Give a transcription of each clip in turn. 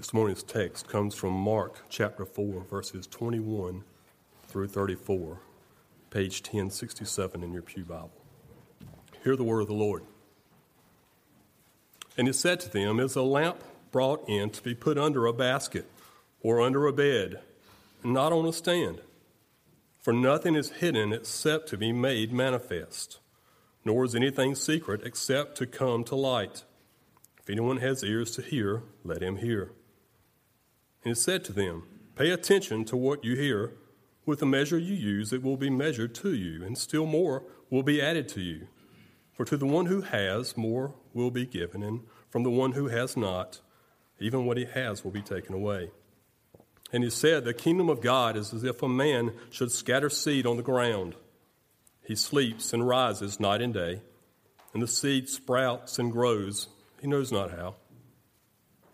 This morning's text comes from Mark chapter 4, verses 21 through 34, page 1067 in your Pew Bible. Hear the word of the Lord. And he said to them, Is a lamp brought in to be put under a basket or under a bed, not on a stand? For nothing is hidden except to be made manifest, nor is anything secret except to come to light. If anyone has ears to hear, let him hear. And he said to them, Pay attention to what you hear. With the measure you use, it will be measured to you, and still more will be added to you. For to the one who has, more will be given, and from the one who has not, even what he has will be taken away. And he said, The kingdom of God is as if a man should scatter seed on the ground. He sleeps and rises night and day, and the seed sprouts and grows, he knows not how.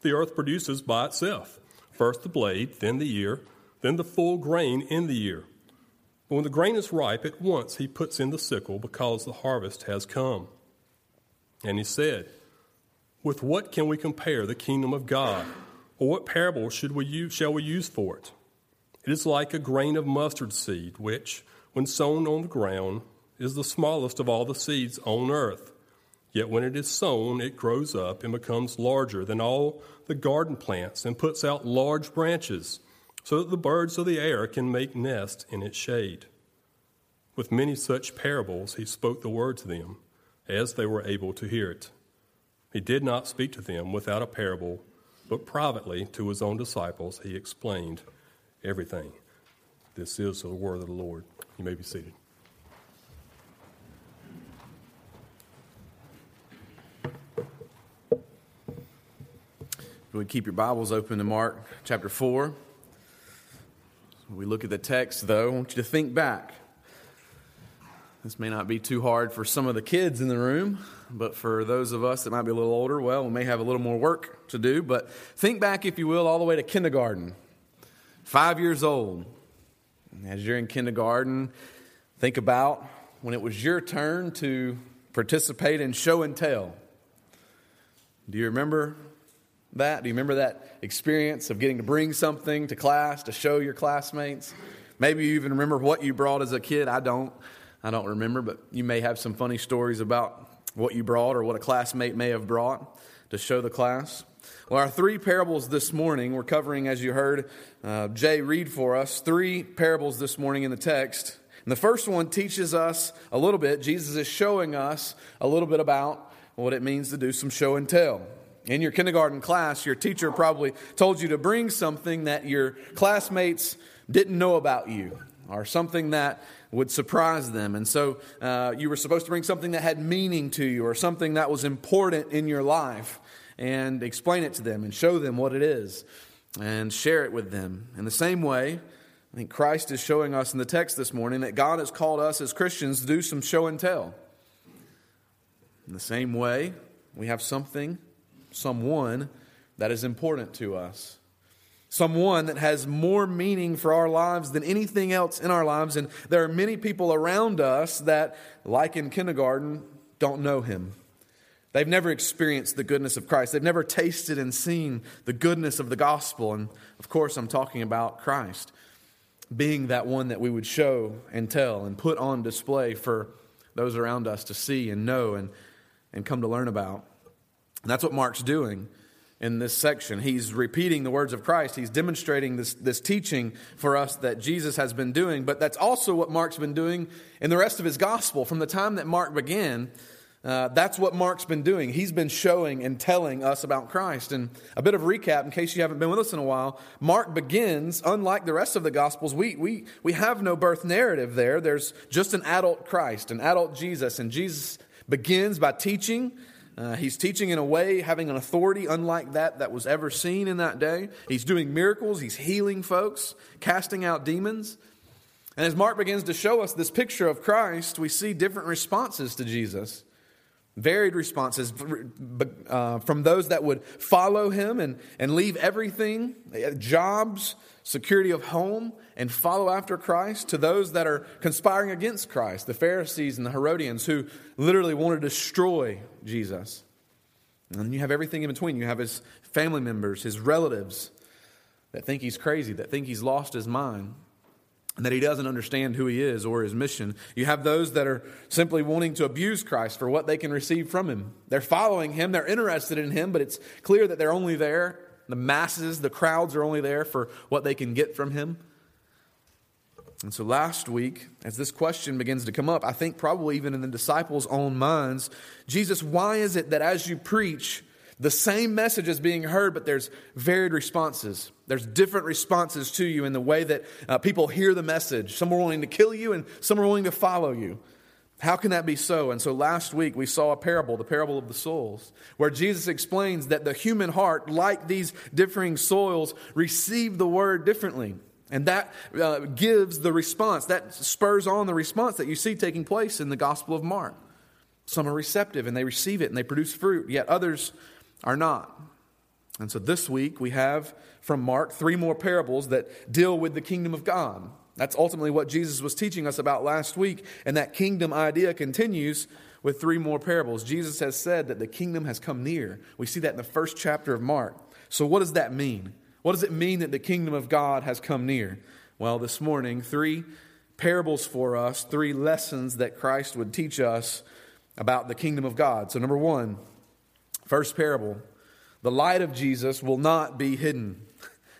The earth produces by itself first the blade, then the ear, then the full grain in the ear. But when the grain is ripe, at once he puts in the sickle because the harvest has come. And he said, With what can we compare the kingdom of God? Or what parable should we use, shall we use for it? It is like a grain of mustard seed, which, when sown on the ground, is the smallest of all the seeds on earth. Yet when it is sown, it grows up and becomes larger than all the garden plants and puts out large branches so that the birds of the air can make nests in its shade. With many such parables, he spoke the word to them as they were able to hear it. He did not speak to them without a parable, but privately to his own disciples he explained everything. This is the word of the Lord. You may be seated. Would keep your Bibles open to Mark chapter 4. We look at the text, though. I want you to think back. This may not be too hard for some of the kids in the room, but for those of us that might be a little older, well, we may have a little more work to do. But think back, if you will, all the way to kindergarten. Five years old. As you're in kindergarten, think about when it was your turn to participate in show and tell. Do you remember that? Do you remember that experience of getting to bring something to class to show your classmates? Maybe you even remember what you brought as a kid. I don't. I don't remember, but you may have some funny stories about what you brought or what a classmate may have brought to show the class. Well, our three parables this morning, we're covering, as you heard uh, Jay read for us, three parables this morning in the text. And the first one teaches us a little bit. Jesus is showing us a little bit about what it means to do some show and tell. In your kindergarten class, your teacher probably told you to bring something that your classmates didn't know about you or something that would surprise them. And so uh, you were supposed to bring something that had meaning to you or something that was important in your life and explain it to them and show them what it is and share it with them. In the same way, I think Christ is showing us in the text this morning that God has called us as Christians to do some show and tell. In the same way, we have something someone that is important to us. Someone that has more meaning for our lives than anything else in our lives. And there are many people around us that, like in kindergarten, don't know him. They've never experienced the goodness of Christ. They've never tasted and seen the goodness of the gospel. And of course, I'm talking about Christ being that one that we would show and tell and put on display for those around us to see and know and, and come to learn about. And that's what Mark's doing in this section. He's repeating the words of Christ. He's demonstrating this, this teaching for us that Jesus has been doing. But that's also what Mark's been doing in the rest of his gospel. From the time that Mark began, uh, that's what Mark's been doing. He's been showing and telling us about Christ. And a bit of recap, in case you haven't been with us in a while, Mark begins, unlike the rest of the Gospels, we, we, we have no birth narrative there. There's just an adult Christ, an adult Jesus. And Jesus begins by teaching uh, he's teaching in a way, having an authority unlike that that was ever seen in that day. He's doing miracles, he's healing folks, casting out demons. And as Mark begins to show us this picture of Christ, we see different responses to Jesus. Varied responses uh, from those that would follow him and, and leave everything, uh, jobs, security of home, and follow after Christ, to those that are conspiring against Christ, the Pharisees and the Herodians who literally want to destroy Jesus. And you have everything in between. You have his family members, his relatives that think he's crazy, that think he's lost his mind, that he doesn't understand who he is or his mission. You have those that are simply wanting to abuse Christ for what they can receive from him. They're following him, they're interested in him, but it's clear that they're only there. The masses, the crowds are only there for what they can get from him. And so last week, as this question begins to come up, I think probably even in the disciples' own minds, Jesus, why is it that as you preach, the same message is being heard, but there's varied responses? There's different responses to you in the way that uh, people hear the message. Some are willing to kill you, and some are willing to follow you. How can that be so? And so last week we saw a parable, the parable of the soils, where Jesus explains that the human heart, like these differing soils, receive the word differently. And that uh, gives the response, that spurs on the response that you see taking place in the Gospel of Mark. Some are receptive and they receive it and they produce fruit, yet others are not. And so this week we have from Mark three more parables that deal with the kingdom of God. That's ultimately what Jesus was teaching us about last week, and that kingdom idea continues with three more parables. Jesus has said that the kingdom has come near. We see that in the first chapter of Mark. So, what does that mean? What does it mean that the kingdom of God has come near? Well, this morning, three parables for us, three lessons that Christ would teach us about the kingdom of God. So, number one, first parable the light of Jesus will not be hidden.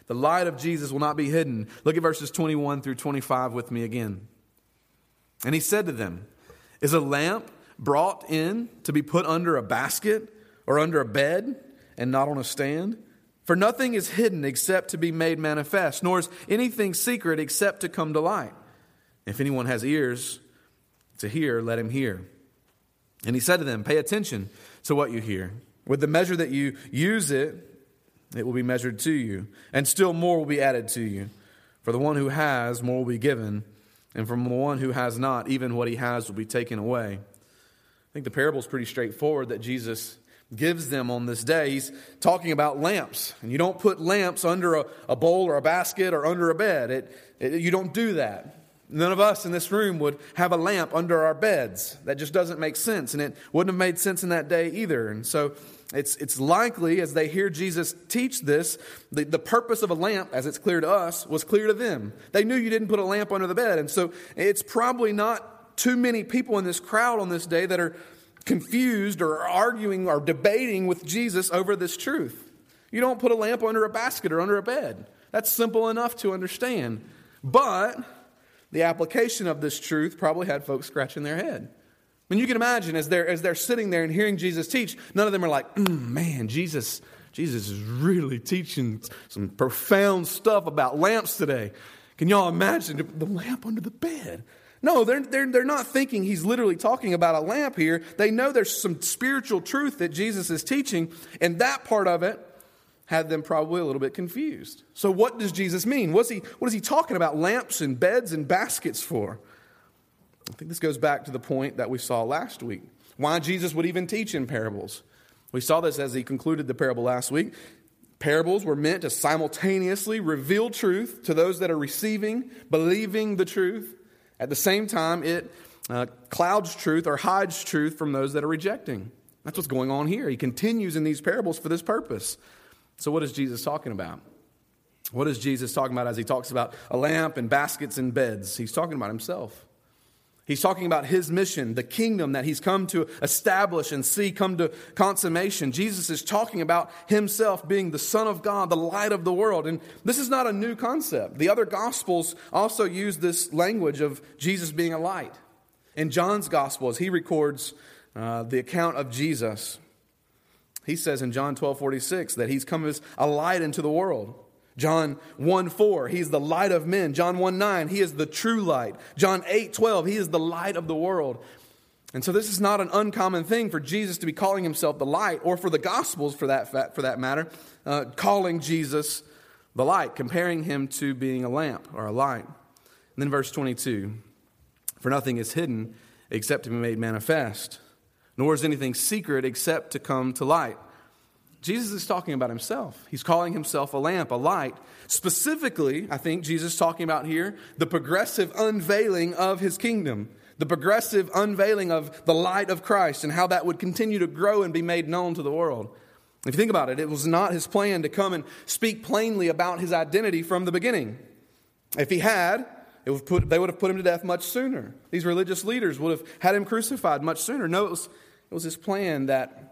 The light of Jesus will not be hidden. Look at verses 21 through 25 with me again. And he said to them, Is a lamp brought in to be put under a basket or under a bed and not on a stand? For nothing is hidden except to be made manifest, nor is anything secret except to come to light. If anyone has ears to hear, let him hear. And he said to them, Pay attention to what you hear. With the measure that you use it, it will be measured to you, and still more will be added to you. For the one who has, more will be given, and from the one who has not, even what he has will be taken away. I think the parable is pretty straightforward that Jesus gives them on this day. He's talking about lamps. And you don't put lamps under a, a bowl or a basket or under a bed. It, it, you don't do that. None of us in this room would have a lamp under our beds. That just doesn't make sense. And it wouldn't have made sense in that day either. And so it's, it's likely, as they hear Jesus teach this, the, the purpose of a lamp, as it's clear to us, was clear to them. They knew you didn't put a lamp under the bed. And so it's probably not too many people in this crowd on this day that are confused or arguing or debating with Jesus over this truth. You don't put a lamp under a basket or under a bed. That's simple enough to understand. But the application of this truth probably had folks scratching their head. Mean, you can imagine as they're, as they're sitting there and hearing Jesus teach, none of them are like, mm, man, Jesus, Jesus is really teaching some profound stuff about lamps today. Can y'all imagine the lamp under the bed? No, they're, they're, they're not thinking he's literally talking about a lamp here. They know there's some spiritual truth that Jesus is teaching, and that part of it had them probably a little bit confused. So, what does Jesus mean? What's he, what is he talking about lamps and beds and baskets for? I think this goes back to the point that we saw last week. Why Jesus would even teach in parables. We saw this as he concluded the parable last week. Parables were meant to simultaneously reveal truth to those that are receiving, believing the truth, at the same time, it uh, clouds truth or hides truth from those that are rejecting. That's what's going on here. He continues in these parables for this purpose. So, what is Jesus talking about? What is Jesus talking about as he talks about a lamp and baskets and beds? He's talking about himself. He's talking about his mission, the kingdom that he's come to establish and see come to consummation. Jesus is talking about himself being the Son of God, the light of the world. And this is not a new concept. The other Gospels also use this language of Jesus being a light. In John's Gospel, as he records uh, the account of Jesus, he says in John 12 46 that he's come as a light into the world. John 1 4, he's the light of men. John 1 9, he is the true light. John 8 12, he is the light of the world. And so this is not an uncommon thing for Jesus to be calling himself the light, or for the Gospels for that, for that matter, uh, calling Jesus the light, comparing him to being a lamp or a light. And then verse 22 For nothing is hidden except to be made manifest, nor is anything secret except to come to light. Jesus is talking about himself. He's calling himself a lamp, a light. Specifically, I think Jesus is talking about here the progressive unveiling of his kingdom, the progressive unveiling of the light of Christ and how that would continue to grow and be made known to the world. If you think about it, it was not his plan to come and speak plainly about his identity from the beginning. If he had, would put, they would have put him to death much sooner. These religious leaders would have had him crucified much sooner. No, it was, it was his plan that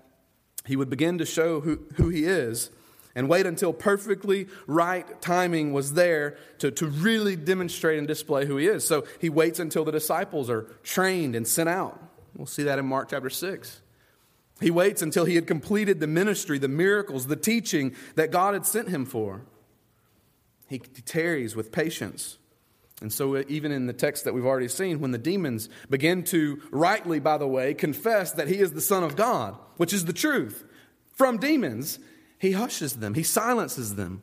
he would begin to show who, who he is and wait until perfectly right timing was there to, to really demonstrate and display who he is. So he waits until the disciples are trained and sent out. We'll see that in Mark chapter 6. He waits until he had completed the ministry, the miracles, the teaching that God had sent him for. He tarries with patience. And so, uh, even in the text that we've already seen, when the demons begin to rightly, by the way, confess that he is the Son of God, which is the truth, from demons, he hushes them, he silences them,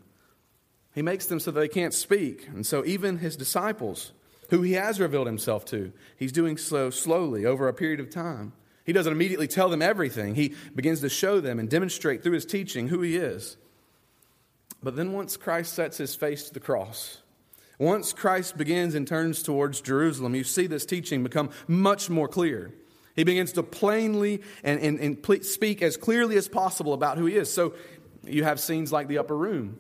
he makes them so they can't speak. And so, even his disciples, who he has revealed himself to, he's doing so slowly over a period of time. He doesn't immediately tell them everything, he begins to show them and demonstrate through his teaching who he is. But then, once Christ sets his face to the cross, once Christ begins and turns towards Jerusalem, you see this teaching become much more clear. He begins to plainly and, and, and speak as clearly as possible about who he is. So you have scenes like the upper room,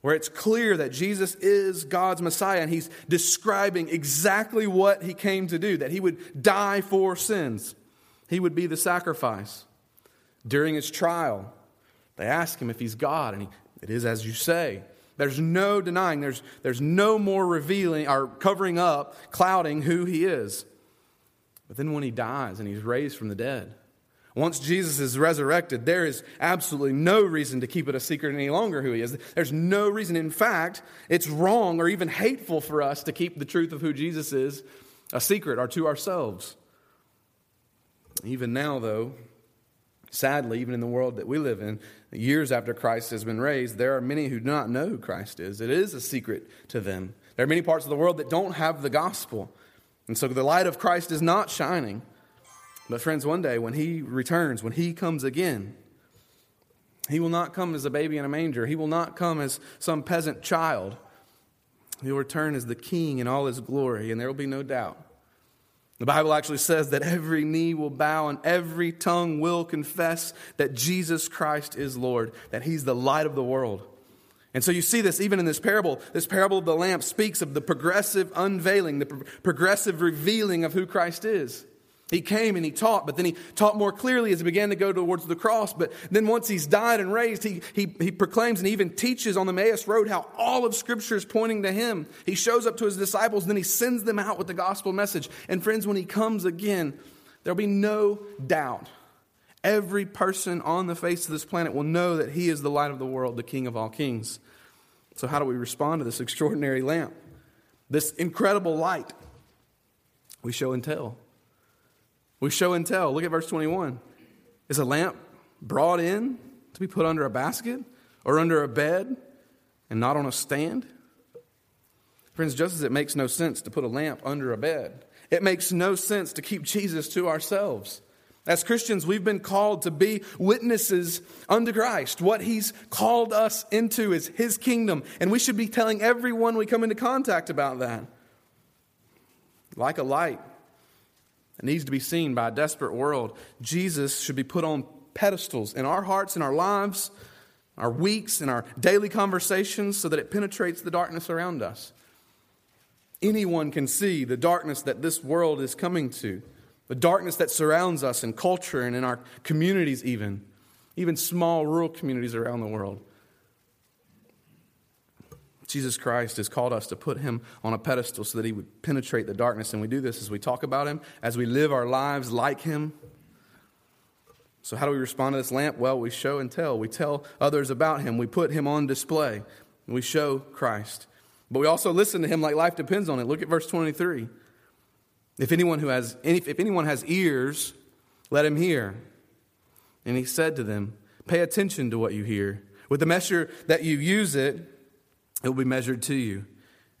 where it's clear that Jesus is God's Messiah and he's describing exactly what he came to do, that he would die for sins, he would be the sacrifice. During his trial, they ask him if he's God, and he, it is as you say. There's no denying, there's, there's no more revealing or covering up, clouding who he is. But then when he dies and he's raised from the dead, once Jesus is resurrected, there is absolutely no reason to keep it a secret any longer who he is. There's no reason. In fact, it's wrong or even hateful for us to keep the truth of who Jesus is a secret or to ourselves. Even now, though, sadly, even in the world that we live in, years after Christ has been raised, there are many who do not know who Christ is. It is a secret to them. There are many parts of the world that don't have the gospel. And so the light of Christ is not shining. But, friends, one day when he returns, when he comes again, he will not come as a baby in a manger. He will not come as some peasant child. He will return as the king in all his glory, and there will be no doubt. The Bible actually says that every knee will bow and every tongue will confess that Jesus Christ is Lord, that he's the light of the world. And so you see this even in this parable. This parable of the lamp speaks of the progressive unveiling, the pro- progressive revealing of who Christ is. He came and he taught, but then he taught more clearly as he began to go towards the cross. But then once he's died and raised, he, he, he proclaims and even teaches on the Emmaus Road how all of Scripture is pointing to him. He shows up to his disciples, then he sends them out with the gospel message. And friends, when he comes again, there'll be no doubt Every person on the face of this planet will know that He is the light of the world, the King of all kings. So, how do we respond to this extraordinary lamp? This incredible light? We show and tell. We show and tell. Look at verse 21. Is a lamp brought in to be put under a basket or under a bed and not on a stand? Friends, just as it makes no sense to put a lamp under a bed, it makes no sense to keep Jesus to ourselves. As Christians, we've been called to be witnesses unto Christ. What He's called us into is His kingdom, and we should be telling everyone we come into contact about that. Like a light needs to be seen by a desperate world, Jesus should be put on pedestals in our hearts, in our lives, our weeks, in our daily conversations, so that it penetrates the darkness around us. Anyone can see the darkness that this world is coming to the darkness that surrounds us in culture and in our communities, even, even small rural communities around the world. Jesus Christ has called us to put him on a pedestal so that he would penetrate the darkness. And we do this as we talk about him, as we live our lives like him. So, how do we respond to this lamp? Well, we show and tell. We tell others about him. We put him on display. We show Christ. But we also listen to him like life depends on it. Look at verse 23. If anyone who has any if anyone has ears, let him hear. And he said to them, Pay attention to what you hear. With the measure that you use it, it will be measured to you,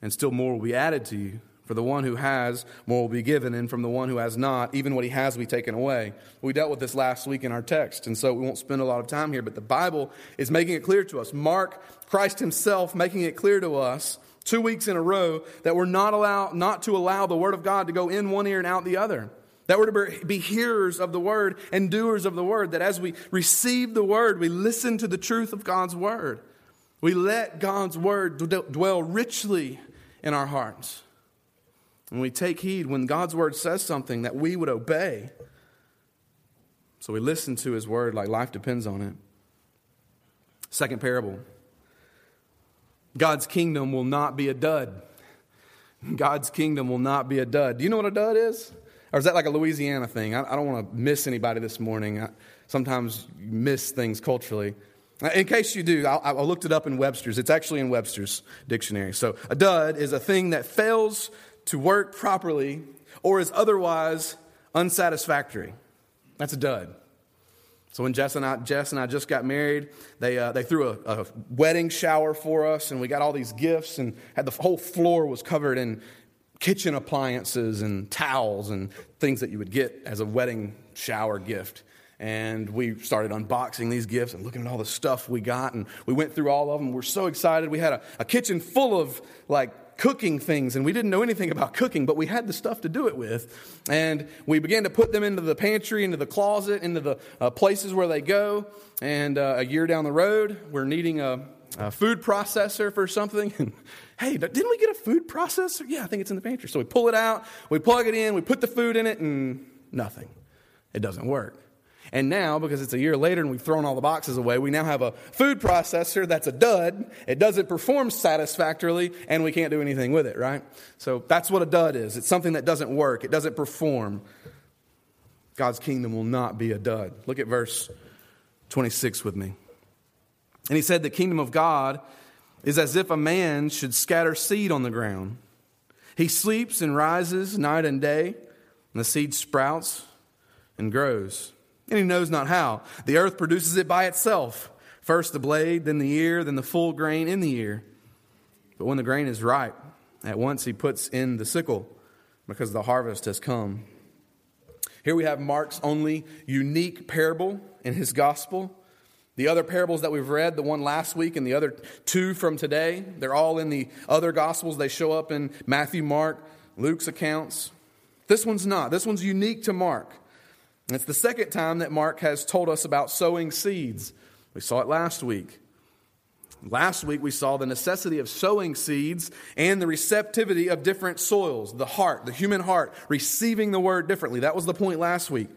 and still more will be added to you. For the one who has, more will be given, and from the one who has not, even what he has will be taken away. We dealt with this last week in our text, and so we won't spend a lot of time here, but the Bible is making it clear to us. Mark, Christ himself, making it clear to us Two weeks in a row that we're not, allow, not to allow the Word of God to go in one ear and out the other. That we're to be hearers of the Word and doers of the Word. That as we receive the Word, we listen to the truth of God's Word. We let God's Word dwell richly in our hearts. And we take heed when God's Word says something that we would obey. So we listen to His Word like life depends on it. Second parable God's kingdom will not be a dud. God's kingdom will not be a dud. Do you know what a dud is? Or is that like a Louisiana thing? I, I don't want to miss anybody this morning. I, sometimes you miss things culturally. In case you do, I, I looked it up in Webster's. It's actually in Webster's dictionary. So, a dud is a thing that fails to work properly or is otherwise unsatisfactory. That's a dud. So when Jess and I, Jess and I just got married, they, uh, they threw a, a, wedding shower for us, and we got all these gifts, and had the whole floor was covered in kitchen appliances and towels and things that you would get as a wedding shower gift. And we started unboxing these gifts and looking at all the stuff we got, and we went through all of them. We're so excited. We had a, a kitchen full of like cooking things, and we didn't know anything about cooking, but we had the stuff to do it with. And we began to put them into the pantry, into the closet, into the uh, places where they go. And uh, a year down the road, we're needing a, a food processor for something. And hey, didn't we get a food processor? Yeah, I think it's in the pantry. So we pull it out, we plug it in, we put the food in it, and nothing. It doesn't work. And now, because it's a year later and we've thrown all the boxes away, we now have a food processor that's a dud. It doesn't perform satisfactorily, and we can't do anything with it, right? So that's what a dud is it's something that doesn't work, it doesn't perform. God's kingdom will not be a dud. Look at verse 26 with me. And he said, The kingdom of God is as if a man should scatter seed on the ground. He sleeps and rises night and day, and the seed sprouts and grows and he knows not how. The earth produces it by itself first the blade, then the ear, then the full grain in the ear. But when the grain is ripe, at once he puts in the sickle because the harvest has come. Here we have Mark's only unique parable in his gospel. The other parables that we've read, the one last week and the other two from today, they're all in the other gospels. They show up in Matthew, Mark, Luke's accounts. This one's not. This one's unique to Mark. It's the second time that Mark has told us about sowing seeds. We saw it last week. Last week, we saw the necessity of sowing seeds and the receptivity of different soils, the heart, the human heart, receiving the word differently. That was the point last week.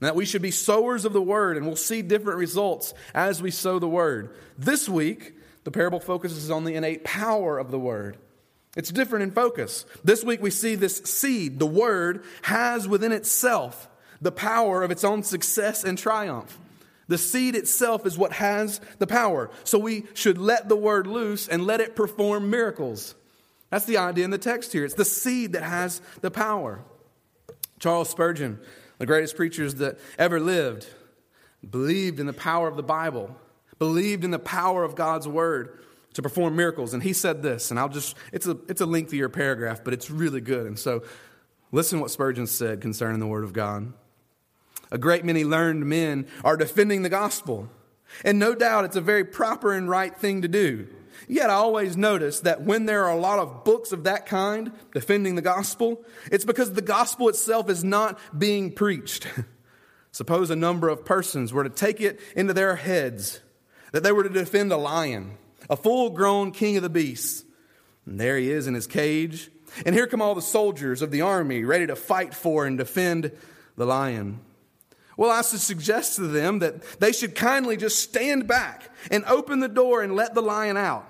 That we should be sowers of the word and we'll see different results as we sow the word. This week, the parable focuses on the innate power of the word. It's different in focus. This week, we see this seed, the word, has within itself the power of its own success and triumph. The seed itself is what has the power. So we should let the word loose and let it perform miracles. That's the idea in the text here. It's the seed that has the power. Charles Spurgeon, the greatest preachers that ever lived, believed in the power of the Bible, believed in the power of God's word to perform miracles. And he said this, and I'll just, it's a, it's a lengthier paragraph, but it's really good. And so listen what Spurgeon said concerning the word of God. A great many learned men are defending the gospel. And no doubt it's a very proper and right thing to do. Yet I always notice that when there are a lot of books of that kind defending the gospel, it's because the gospel itself is not being preached. Suppose a number of persons were to take it into their heads that they were to defend a lion, a full grown king of the beasts. And there he is in his cage. And here come all the soldiers of the army ready to fight for and defend the lion. Well, I should suggest to them that they should kindly just stand back and open the door and let the lion out.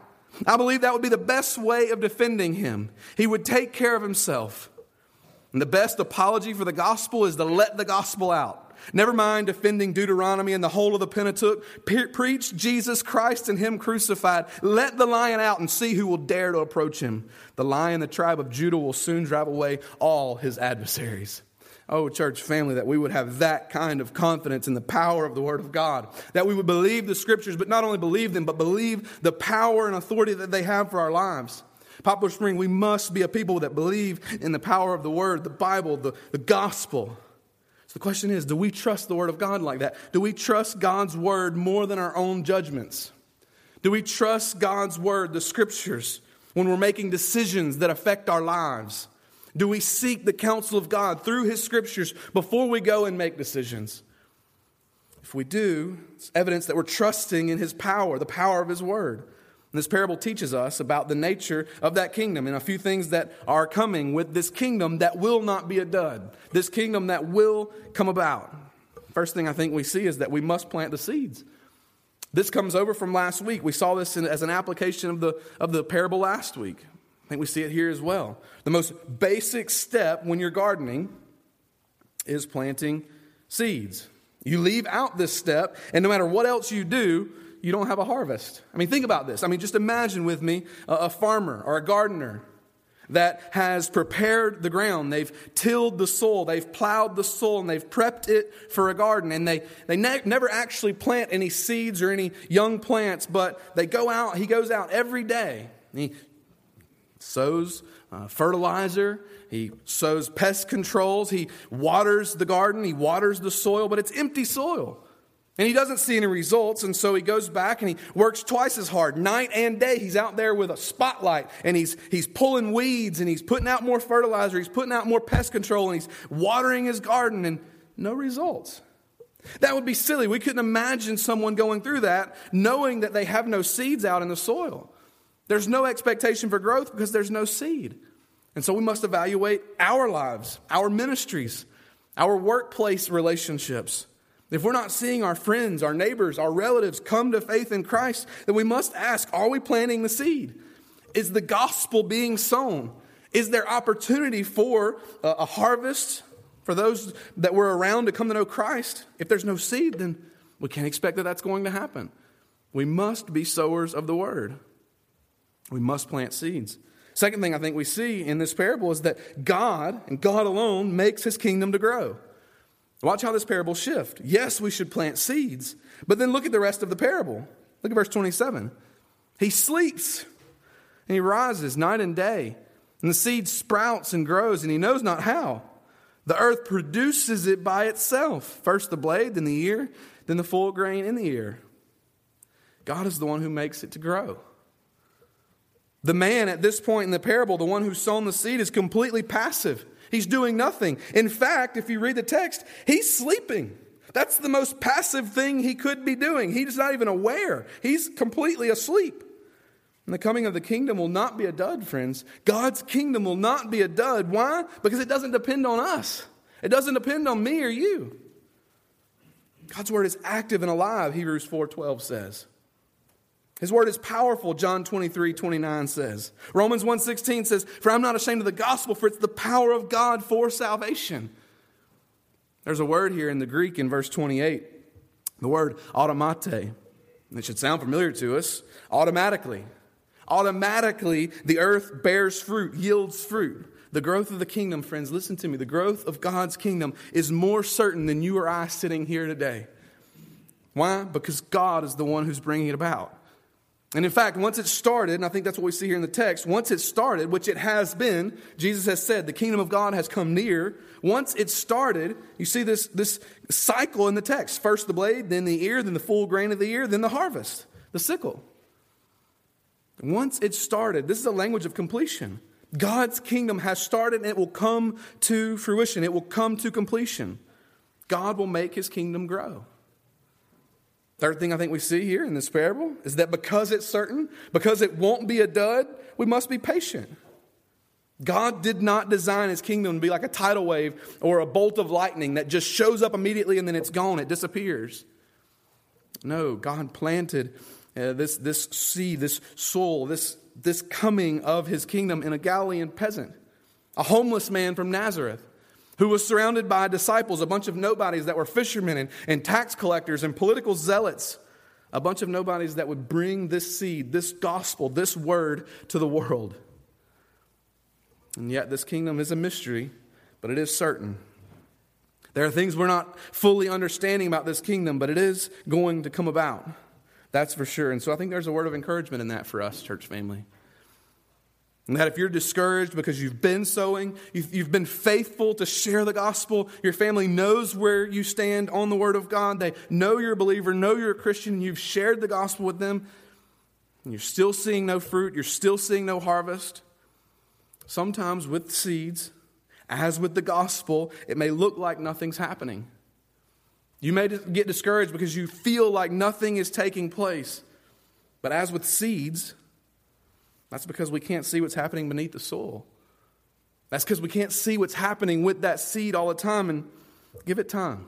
I believe that would be the best way of defending him. He would take care of himself. And the best apology for the gospel is to let the gospel out. Never mind defending Deuteronomy and the whole of the Pentateuch. Pre- preach Jesus Christ and Him crucified. Let the lion out and see who will dare to approach him. The lion, the tribe of Judah, will soon drive away all his adversaries. Oh, church family, that we would have that kind of confidence in the power of the Word of God. That we would believe the Scriptures, but not only believe them, but believe the power and authority that they have for our lives. Poplar Spring, we must be a people that believe in the power of the Word, the Bible, the, the gospel. So the question is do we trust the Word of God like that? Do we trust God's Word more than our own judgments? Do we trust God's Word, the Scriptures, when we're making decisions that affect our lives? Do we seek the counsel of God through His scriptures before we go and make decisions? If we do, it's evidence that we're trusting in His power, the power of His word. And this parable teaches us about the nature of that kingdom and a few things that are coming with this kingdom that will not be a dud, this kingdom that will come about. First thing I think we see is that we must plant the seeds. This comes over from last week. We saw this in, as an application of the, of the parable last week. I think we see it here as well. The most basic step when you're gardening is planting seeds. You leave out this step, and no matter what else you do, you don't have a harvest. I mean, think about this. I mean, just imagine with me a, farmer or a gardener that has prepared the ground. They've tilled the soil, they've plowed the soil, and they've prepped it for a garden. And they, they ne- never actually plant any seeds or any young plants, but they go out, he goes out every day. he sows uh, fertilizer, he sows pest controls, he waters the garden, he waters the soil, but it's empty soil. And he doesn't see any results, and so he goes back and he works twice as hard. Night and day, he's out there with a spotlight and he's, he's pulling weeds and he's putting out more fertilizer, he's putting out more pest control, and he's watering his garden, and no results. That would be silly. We couldn't imagine someone going through that knowing that they have no seeds out in the soil. There's no expectation for growth because there's no seed. And so we must evaluate our lives, our ministries, our workplace relationships. If we're not seeing our friends, our neighbors, our relatives come to faith in Christ, then we must ask are we planting the seed? Is the gospel being sown? Is there opportunity for a harvest for those that were around to come to know Christ? If there's no seed, then we can't expect that that's going to happen. We must be sowers of the word. We must plant seeds. Second thing I think we see in this parable is that God and God alone makes his kingdom to grow. Watch how this parable shift. Yes, we should plant seeds, but then look at the rest of the parable. Look at verse 27. He sleeps and he rises night and day, and the seed sprouts and grows, and he knows not how. The earth produces it by itself first the blade, then the ear, then the full grain in the ear. God is the one who makes it to grow. The man at this point in the parable, the one who's sown the seed, is completely passive. He's doing nothing. In fact, if you read the text, he's sleeping. That's the most passive thing he could be doing. He's not even aware. He's completely asleep. And the coming of the kingdom will not be a dud, friends. God's kingdom will not be a dud. Why? Because it doesn't depend on us. It doesn't depend on me or you. God's word is active and alive, Hebrews 4:12 says. His word is powerful, John 23, 29 says. Romans 1.16 says, For I'm not ashamed of the gospel, for it's the power of God for salvation. There's a word here in the Greek in verse 28, the word automate. It should sound familiar to us. Automatically. Automatically, the earth bears fruit, yields fruit. The growth of the kingdom, friends, listen to me. The growth of God's kingdom is more certain than you or I sitting here today. Why? Because God is the one who's bringing it about. And in fact, once it started, and I think that's what we see here in the text, once it started, which it has been, Jesus has said, the kingdom of God has come near. Once it started, you see this, this cycle in the text. First the blade, then the ear, then the full grain of the ear, then the harvest, the sickle. Once it started, this is a language of completion. God's kingdom has started and it will come to fruition. It will come to completion. God will make his kingdom grow. Third thing I think we see here in this parable is that because it's certain, because it won't be a dud, we must be patient. God did not design his kingdom to be like a tidal wave or a bolt of lightning that just shows up immediately and then it's gone, it disappears. No, God planted uh, this, this seed, this soul, this, this coming of his kingdom in a Galilean peasant, a homeless man from Nazareth who was surrounded by disciples, a bunch of nobodies that were fishermen and, and tax collectors and political zealots, a bunch of nobodies that would bring this seed, this gospel, this word to the world. And yet, this kingdom is a mystery, but it is certain. There are things we're not fully understanding about this kingdom, but it is going to come about. That's for sure. And so I think there's a word of encouragement in that for us, church family. And that if you're discouraged because you've been sowing, you've, you've, been faithful to share the gospel, your family knows where you stand on the word of God, they know you're a believer, know you're a Christian, you've shared the gospel with them, and you're still seeing no fruit, you're still seeing no harvest. Sometimes with seeds, as with the gospel, it may look like nothing's happening. You may get discouraged because you feel like nothing is taking place. But as with seeds, that's because we can't see what's happening beneath the soil. That's because we can't see what's happening with that seed all the time. And give it time.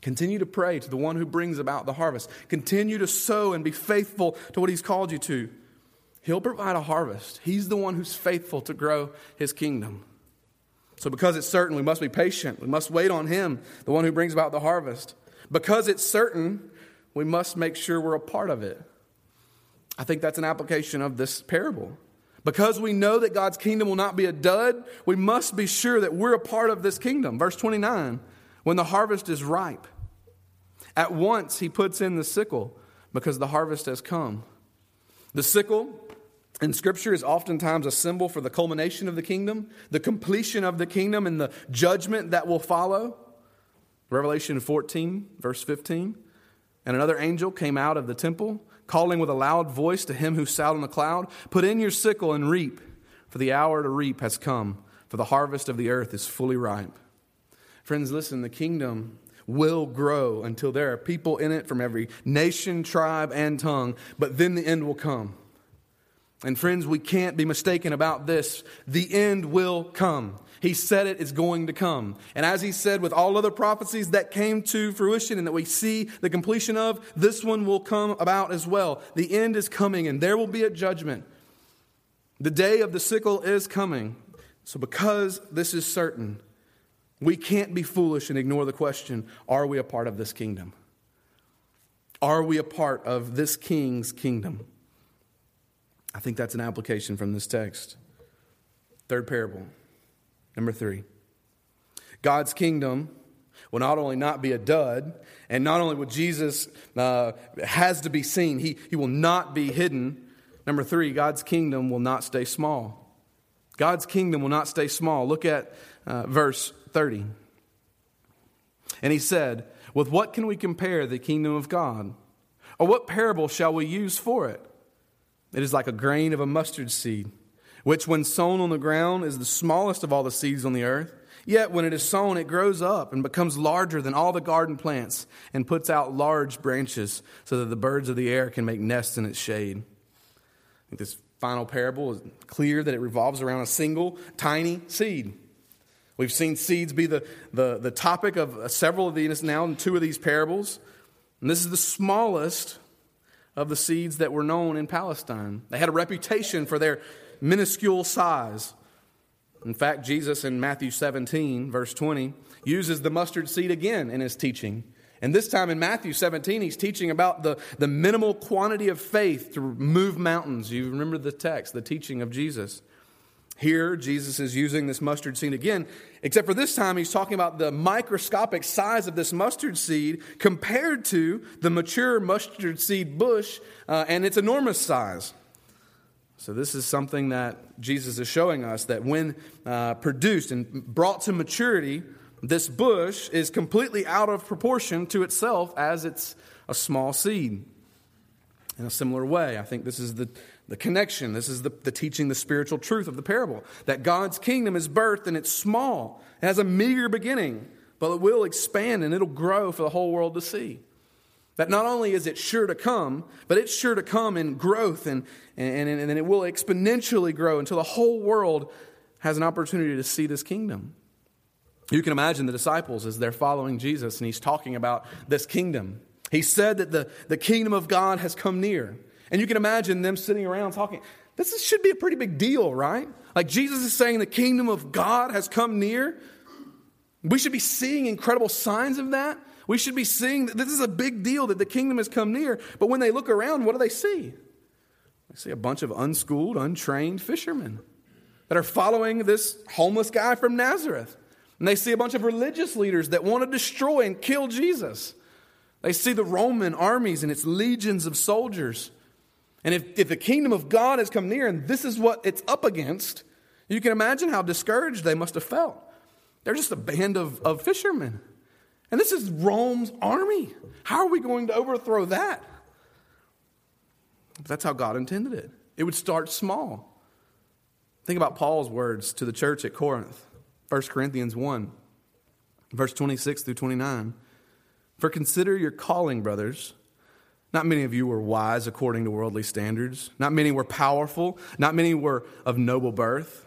Continue to pray to the one who brings about the harvest. Continue to sow and be faithful to what he's called you to. He'll provide a harvest. He's the one who's faithful to grow his kingdom. So, because it's certain, we must be patient. We must wait on him, the one who brings about the harvest. Because it's certain, we must make sure we're a part of it. I think that's an application of this parable. Because we know that God's kingdom will not be a dud, we must be sure that we're a part of this kingdom. Verse 29 when the harvest is ripe, at once he puts in the sickle because the harvest has come. The sickle in Scripture is oftentimes a symbol for the culmination of the kingdom, the completion of the kingdom, and the judgment that will follow. Revelation 14, verse 15. And another angel came out of the temple, calling with a loud voice to him who sat on the cloud Put in your sickle and reap, for the hour to reap has come, for the harvest of the earth is fully ripe. Friends, listen, the kingdom will grow until there are people in it from every nation, tribe, and tongue, but then the end will come. And friends, we can't be mistaken about this. The end will come. He said it is going to come. And as he said with all other prophecies that came to fruition and that we see the completion of, this one will come about as well. The end is coming and there will be a judgment. The day of the sickle is coming. So, because this is certain, we can't be foolish and ignore the question are we a part of this kingdom? Are we a part of this king's kingdom? I think that's an application from this text. Third parable, number three. God's kingdom will not only not be a dud, and not only will Jesus uh, has to be seen, he, he will not be hidden. Number three, God's kingdom will not stay small. God's kingdom will not stay small. Look at uh, verse 30. And he said, With what can we compare the kingdom of God? Or what parable shall we use for it? It is like a grain of a mustard seed, which, when sown on the ground, is the smallest of all the seeds on the earth. Yet, when it is sown, it grows up and becomes larger than all the garden plants and puts out large branches so that the birds of the air can make nests in its shade. I think this final parable is clear that it revolves around a single tiny seed. We've seen seeds be the, the, the topic of several of these now in two of these parables. And this is the smallest of the seeds that were known in Palestine. They had a reputation for their minuscule size. In fact, Jesus in Matthew 17, verse 20, uses the mustard seed again in his teaching. And this time in Matthew 17, he's teaching about the, the minimal quantity of faith to move mountains. You remember the text, the teaching of Jesus. Here, Jesus is using this mustard seed again, except for this time, he's talking about the microscopic size of this mustard seed compared to the mature mustard seed bush uh, and its enormous size. So, this is something that Jesus is showing us that when uh, produced and brought to maturity, this bush is completely out of proportion to itself as it's a small seed. In a similar way, I think this is the the connection. This is the, the teaching, the spiritual truth of the parable that God's kingdom is birthed and it's small. It has a meager beginning, but it will expand and it'll grow for the whole world to see. That not only is it sure to come, but it's sure to come in growth and, and, and, and it will exponentially grow until the whole world has an opportunity to see this kingdom. You can imagine the disciples as they're following Jesus and he's talking about this kingdom. He said that the, the kingdom of God has come near. And you can imagine them sitting around talking. This is, should be a pretty big deal, right? Like Jesus is saying the kingdom of God has come near. We should be seeing incredible signs of that. We should be seeing that this is a big deal that the kingdom has come near. But when they look around, what do they see? They see a bunch of unschooled, untrained fishermen that are following this homeless guy from Nazareth. And they see a bunch of religious leaders that want to destroy and kill Jesus. They see the Roman armies and its legions of soldiers and if, if the kingdom of God has come near and this is what it's up against, you can imagine how discouraged they must have felt. They're just a band of, of fishermen. And this is Rome's army. How are we going to overthrow that? That's how God intended it. It would start small. Think about Paul's words to the church at Corinth, 1 Corinthians 1, verse 26 through 29. For consider your calling, brothers. Not many of you were wise according to worldly standards. Not many were powerful. Not many were of noble birth.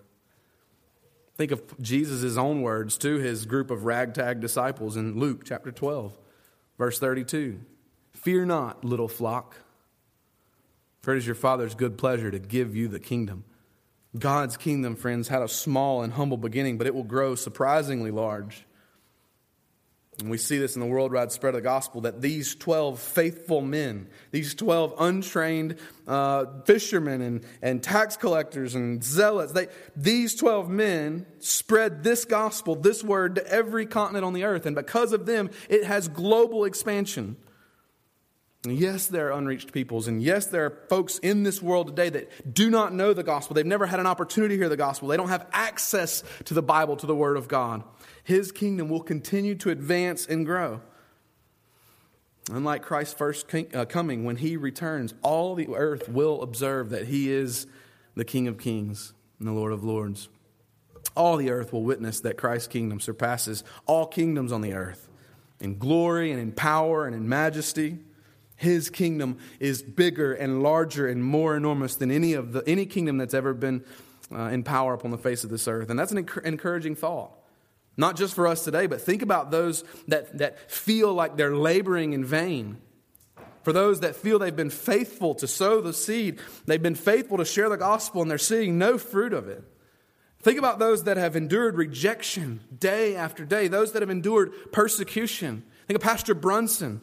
Think of Jesus' own words to his group of ragtag disciples in Luke chapter 12, verse 32. Fear not, little flock, for it is your Father's good pleasure to give you the kingdom. God's kingdom, friends, had a small and humble beginning, but it will grow surprisingly large. And we see this in the worldwide spread of the gospel that these 12 faithful men, these 12 untrained uh, fishermen and, and tax collectors and zealots, they, these 12 men spread this gospel, this word to every continent on the earth. And because of them, it has global expansion. Yes, there are unreached peoples, and yes, there are folks in this world today that do not know the gospel. They've never had an opportunity to hear the gospel. They don't have access to the Bible, to the Word of God his kingdom will continue to advance and grow. Unlike Christ's first uh, coming, when he returns, all the earth will observe that he is the King of kings and the Lord of lords. All the earth will witness that Christ's kingdom surpasses all kingdoms on the earth in glory and in power and in majesty. His kingdom is bigger and larger and more enormous than any of the any kingdom that's ever been uh, in power upon the face of this earth. And that's an encouraging thought. Not just for us today, but think about those that, that feel like they're laboring in vain. For those that feel they've been faithful to sow the seed, they've been faithful to share the gospel, and they're seeing no fruit of it. Think about those that have endured rejection day after day, those that have endured persecution. Think of Pastor Brunson,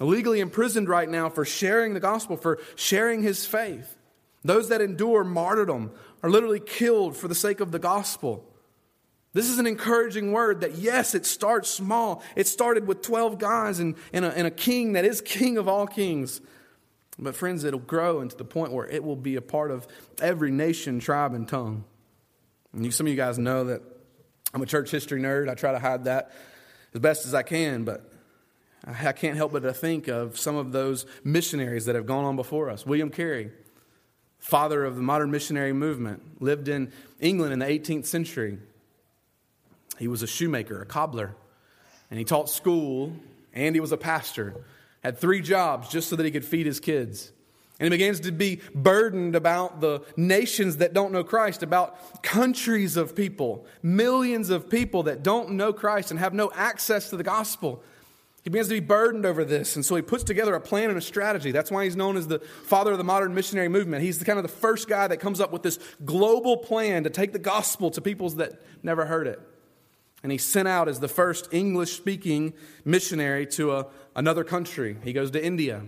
illegally imprisoned right now for sharing the gospel, for sharing his faith. Those that endure martyrdom are literally killed for the sake of the gospel. This is an encouraging word that, yes, it starts small. It started with 12 guys and, and, a, and a king that is king of all kings. But, friends, it'll grow into the point where it will be a part of every nation, tribe, and tongue. And you, some of you guys know that I'm a church history nerd. I try to hide that as best as I can, but I can't help but to think of some of those missionaries that have gone on before us. William Carey, father of the modern missionary movement, lived in England in the 18th century. He was a shoemaker, a cobbler, and he taught school and he was a pastor. Had three jobs just so that he could feed his kids. And he begins to be burdened about the nations that don't know Christ, about countries of people, millions of people that don't know Christ and have no access to the gospel. He begins to be burdened over this, and so he puts together a plan and a strategy. That's why he's known as the father of the modern missionary movement. He's the kind of the first guy that comes up with this global plan to take the gospel to peoples that never heard it and he's sent out as the first English speaking missionary to a, another country. He goes to India.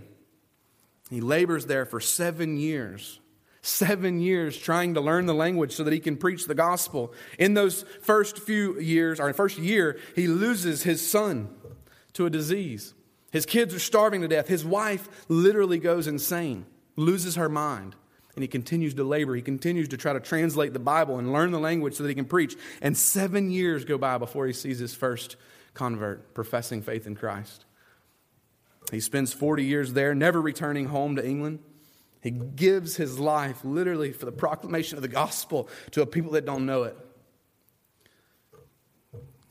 He labors there for seven years. Seven years trying to learn the language so that he can preach the gospel. In those first few years, or first year, he loses his son to a disease. His kids are starving to death. His wife literally goes insane, loses her mind and he continues to labor. He continues to try to translate the Bible and learn the language so that he can preach. And seven years go by before he sees his first convert professing faith in Christ. He spends 40 years there, never returning home to England. He gives his life literally for the proclamation of the gospel to a people that don't know it.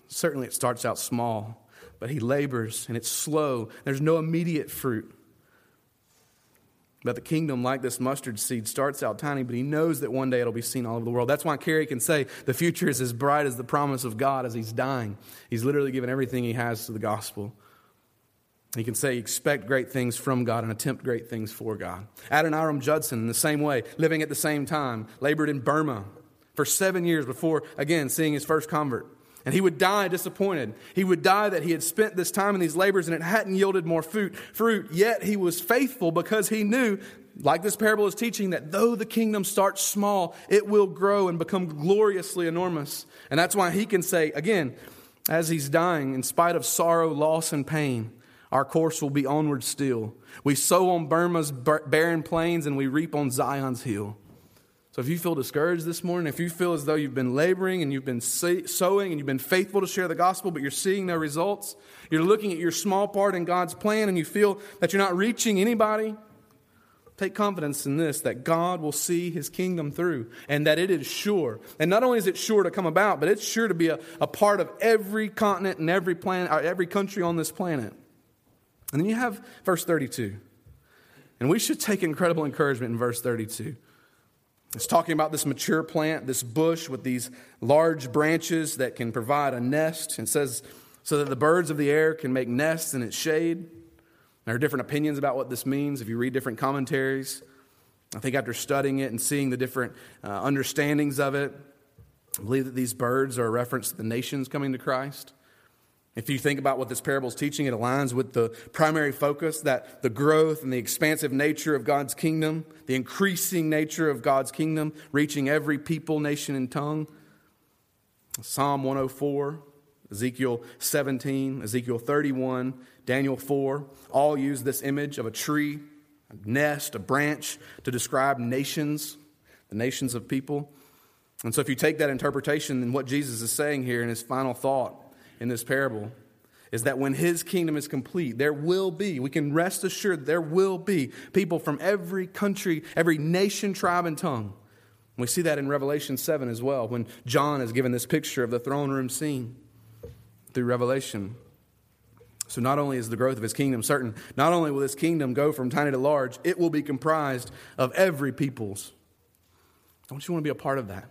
Certainly, it starts out small, but he labors and it's slow. There's no immediate fruit. But the kingdom, like this mustard seed, starts out tiny, but he knows that one day it'll be seen all over the world. That's why Carey can say the future is as bright as the promise of God as he's dying. He's literally given everything he has to the gospel. He can say, expect great things from God and attempt great things for God. Adoniram Judson, in the same way, living at the same time, labored in Burma for seven years before, again, seeing his first convert. And he would die disappointed. He would die that he had spent this time in these labors and it hadn't yielded more fruit, fruit. Yet he was faithful because he knew like this parable is teaching, that though the kingdom starts small, it will grow and become gloriously enormous. And that's why he can say, again, as he's dying, in spite of sorrow, loss, and pain, our course will be onward still. We sow on Burma's barren plains and we reap on Zion's hill. So if you feel discouraged this morning, if you feel as though you've been laboring and you've been sowing and you've been faithful to share the gospel, but you're seeing no results, you're looking at your small part in God's plan and you feel that you're not reaching anybody, take confidence in this that God will see his kingdom through and that it is sure. And not only is it sure to come about, but it's sure to be a, a part of every continent and every planet, uh, every country on this planet. And then you have verse 32. And we should take incredible encouragement in verse 32. It's talking about this mature plant, this bush with these large branches that can provide a nest. and says, so that the birds of the air can make nests in its shade. There are different opinions about what this means if you read different commentaries. I think after studying it and seeing the different uh, understandings of it, I believe that these birds are a reference to the nations coming to Christ. If you think about what this parable is teaching, it aligns with the primary focus that the growth and the expansive nature of God's kingdom, the increasing nature of God's kingdom, reaching every people, nation, and tongue. Psalm 104, Ezekiel 17, Ezekiel 31, Daniel 4 all use this image of a tree, a nest, a branch to describe nations, the nations of people. And so, if you take that interpretation and what Jesus is saying here in his final thought, in this parable is that when his kingdom is complete, there will be, we can rest assured, there will be people from every country, every nation, tribe, and tongue. We see that in Revelation 7 as well, when John is given this picture of the throne room scene through Revelation. So, not only is the growth of his kingdom certain, not only will this kingdom go from tiny to large, it will be comprised of every people's. Don't you want to be a part of that?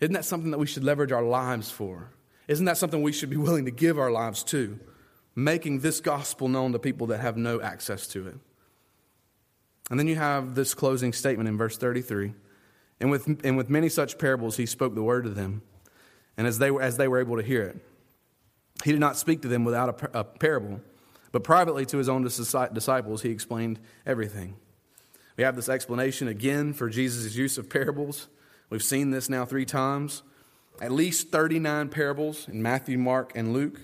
Isn't that something that we should leverage our lives for? Isn't that something we should be willing to give our lives to? Making this gospel known to people that have no access to it. And then you have this closing statement in verse 33. And with, and with many such parables, he spoke the word to them. And as they, were, as they were able to hear it, he did not speak to them without a, a parable, but privately to his own disciples, he explained everything. We have this explanation again for Jesus' use of parables. We've seen this now three times at least 39 parables in Matthew, Mark, and Luke.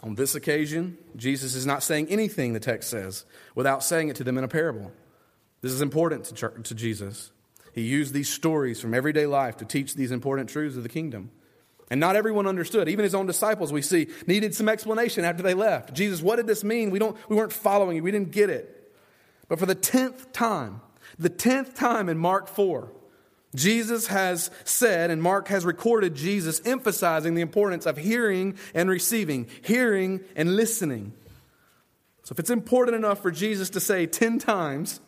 On this occasion, Jesus is not saying anything, the text says, without saying it to them in a parable. This is important to, to Jesus. He used these stories from everyday life to teach these important truths of the kingdom. And not everyone understood. Even his own disciples, we see, needed some explanation after they left. Jesus, what did this mean? We, don't, we weren't following you. We didn't get it. But for the tenth time, the tenth time in Mark 4, Jesus has said, and Mark has recorded Jesus emphasizing the importance of hearing and receiving, hearing and listening. So if it's important enough for Jesus to say 10 times,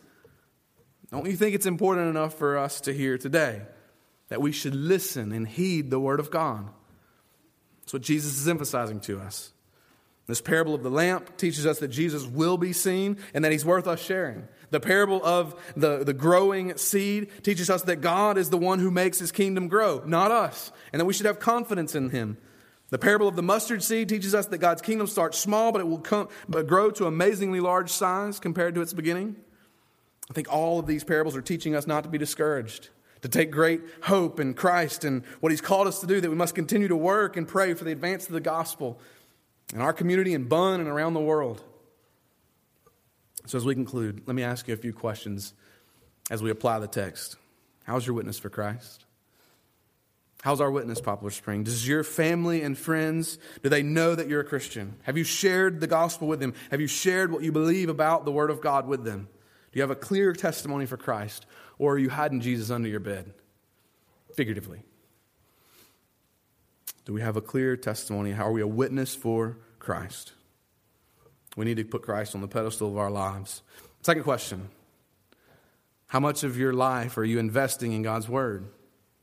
don't you think it's important enough for us to hear today that we should listen and heed the Word of God? That's what Jesus is emphasizing to us. This parable of the lamp teaches us that Jesus will be seen and that he's worth us sharing. The parable of the, the growing seed teaches us that God is the one who makes his kingdom grow, not us, and that we should have confidence in him. The parable of the mustard seed teaches us that God's kingdom starts small, but it will come, but grow to amazingly large size compared to its beginning. I think all of these parables are teaching us not to be discouraged, to take great hope in Christ and what he's called us to do, that we must continue to work and pray for the advance of the gospel in our community in Bunn and around the world. So, as we conclude, let me ask you a few questions as we apply the text. How's your witness for Christ? How's our witness, Poplar Spring? Does your family and friends, do they know that you're a Christian? Have you shared the gospel with them? Have you shared what you believe about the Word of God with them? Do you have a clear testimony for Christ? Or are you hiding Jesus under your bed? Figuratively. Do we have a clear testimony? How are we a witness for Christ? We need to put Christ on the pedestal of our lives. Second question How much of your life are you investing in God's Word?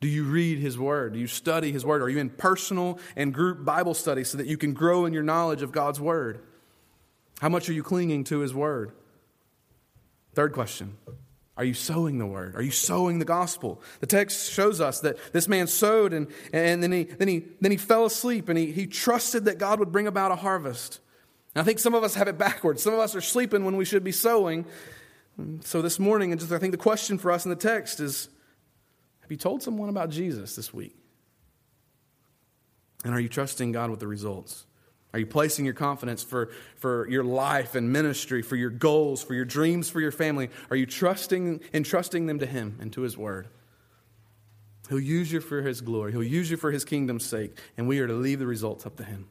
Do you read His Word? Do you study His Word? Are you in personal and group Bible study so that you can grow in your knowledge of God's Word? How much are you clinging to His Word? Third question Are you sowing the Word? Are you sowing the gospel? The text shows us that this man sowed and, and then, he, then, he, then he fell asleep and he, he trusted that God would bring about a harvest. I think some of us have it backwards. Some of us are sleeping when we should be sowing. So this morning, and just I think the question for us in the text is have you told someone about Jesus this week? And are you trusting God with the results? Are you placing your confidence for, for your life and ministry, for your goals, for your dreams, for your family? Are you trusting entrusting them to Him and to His Word? He'll use you for His glory. He'll use you for His kingdom's sake, and we are to leave the results up to Him.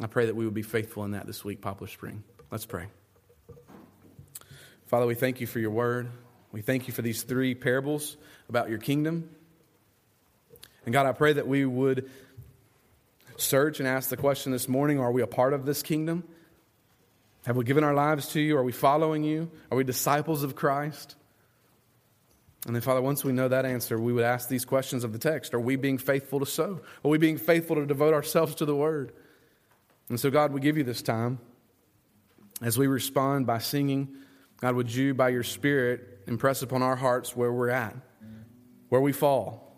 I pray that we would be faithful in that this week, Poplar Spring. Let's pray. Father, we thank you for your word. We thank you for these three parables about your kingdom. And God, I pray that we would search and ask the question this morning are we a part of this kingdom? Have we given our lives to you? Are we following you? Are we disciples of Christ? And then, Father, once we know that answer, we would ask these questions of the text Are we being faithful to sow? Are we being faithful to devote ourselves to the word? And so, God, we give you this time as we respond by singing. God, would you, by your Spirit, impress upon our hearts where we're at, where we fall,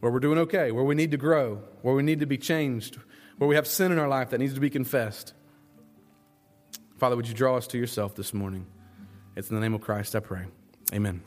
where we're doing okay, where we need to grow, where we need to be changed, where we have sin in our life that needs to be confessed. Father, would you draw us to yourself this morning? It's in the name of Christ I pray. Amen.